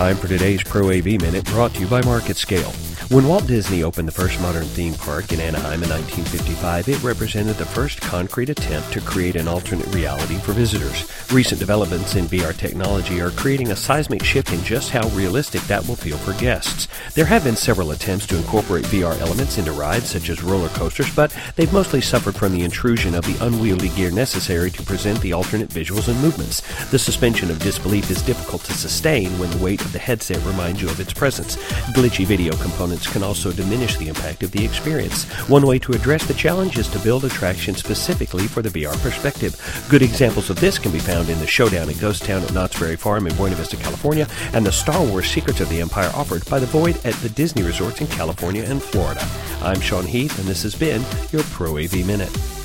time for today's Pro AV Minute brought to you by MarketScale. When Walt Disney opened the first modern theme park in Anaheim in 1955, it represented the first concrete attempt to create an alternate reality for visitors. Recent developments in VR technology are creating a seismic shift in just how realistic that will feel for guests. There have been several attempts to incorporate VR elements into rides such as roller coasters, but they've mostly suffered from the intrusion of the unwieldy gear necessary to present the alternate visuals and movements. The suspension of disbelief is difficult to sustain when the weight of the headset reminds you of its presence. Glitchy video components can also diminish the impact of the experience. One way to address the challenge is to build attractions specifically for the VR perspective. Good examples of this can be found in the Showdown at Ghost Town at Knott's Berry Farm in Buena Vista, California, and the Star Wars Secrets of the Empire offered by the Void at the Disney resorts in California and Florida. I'm Sean Heath, and this has been your Pro AV Minute.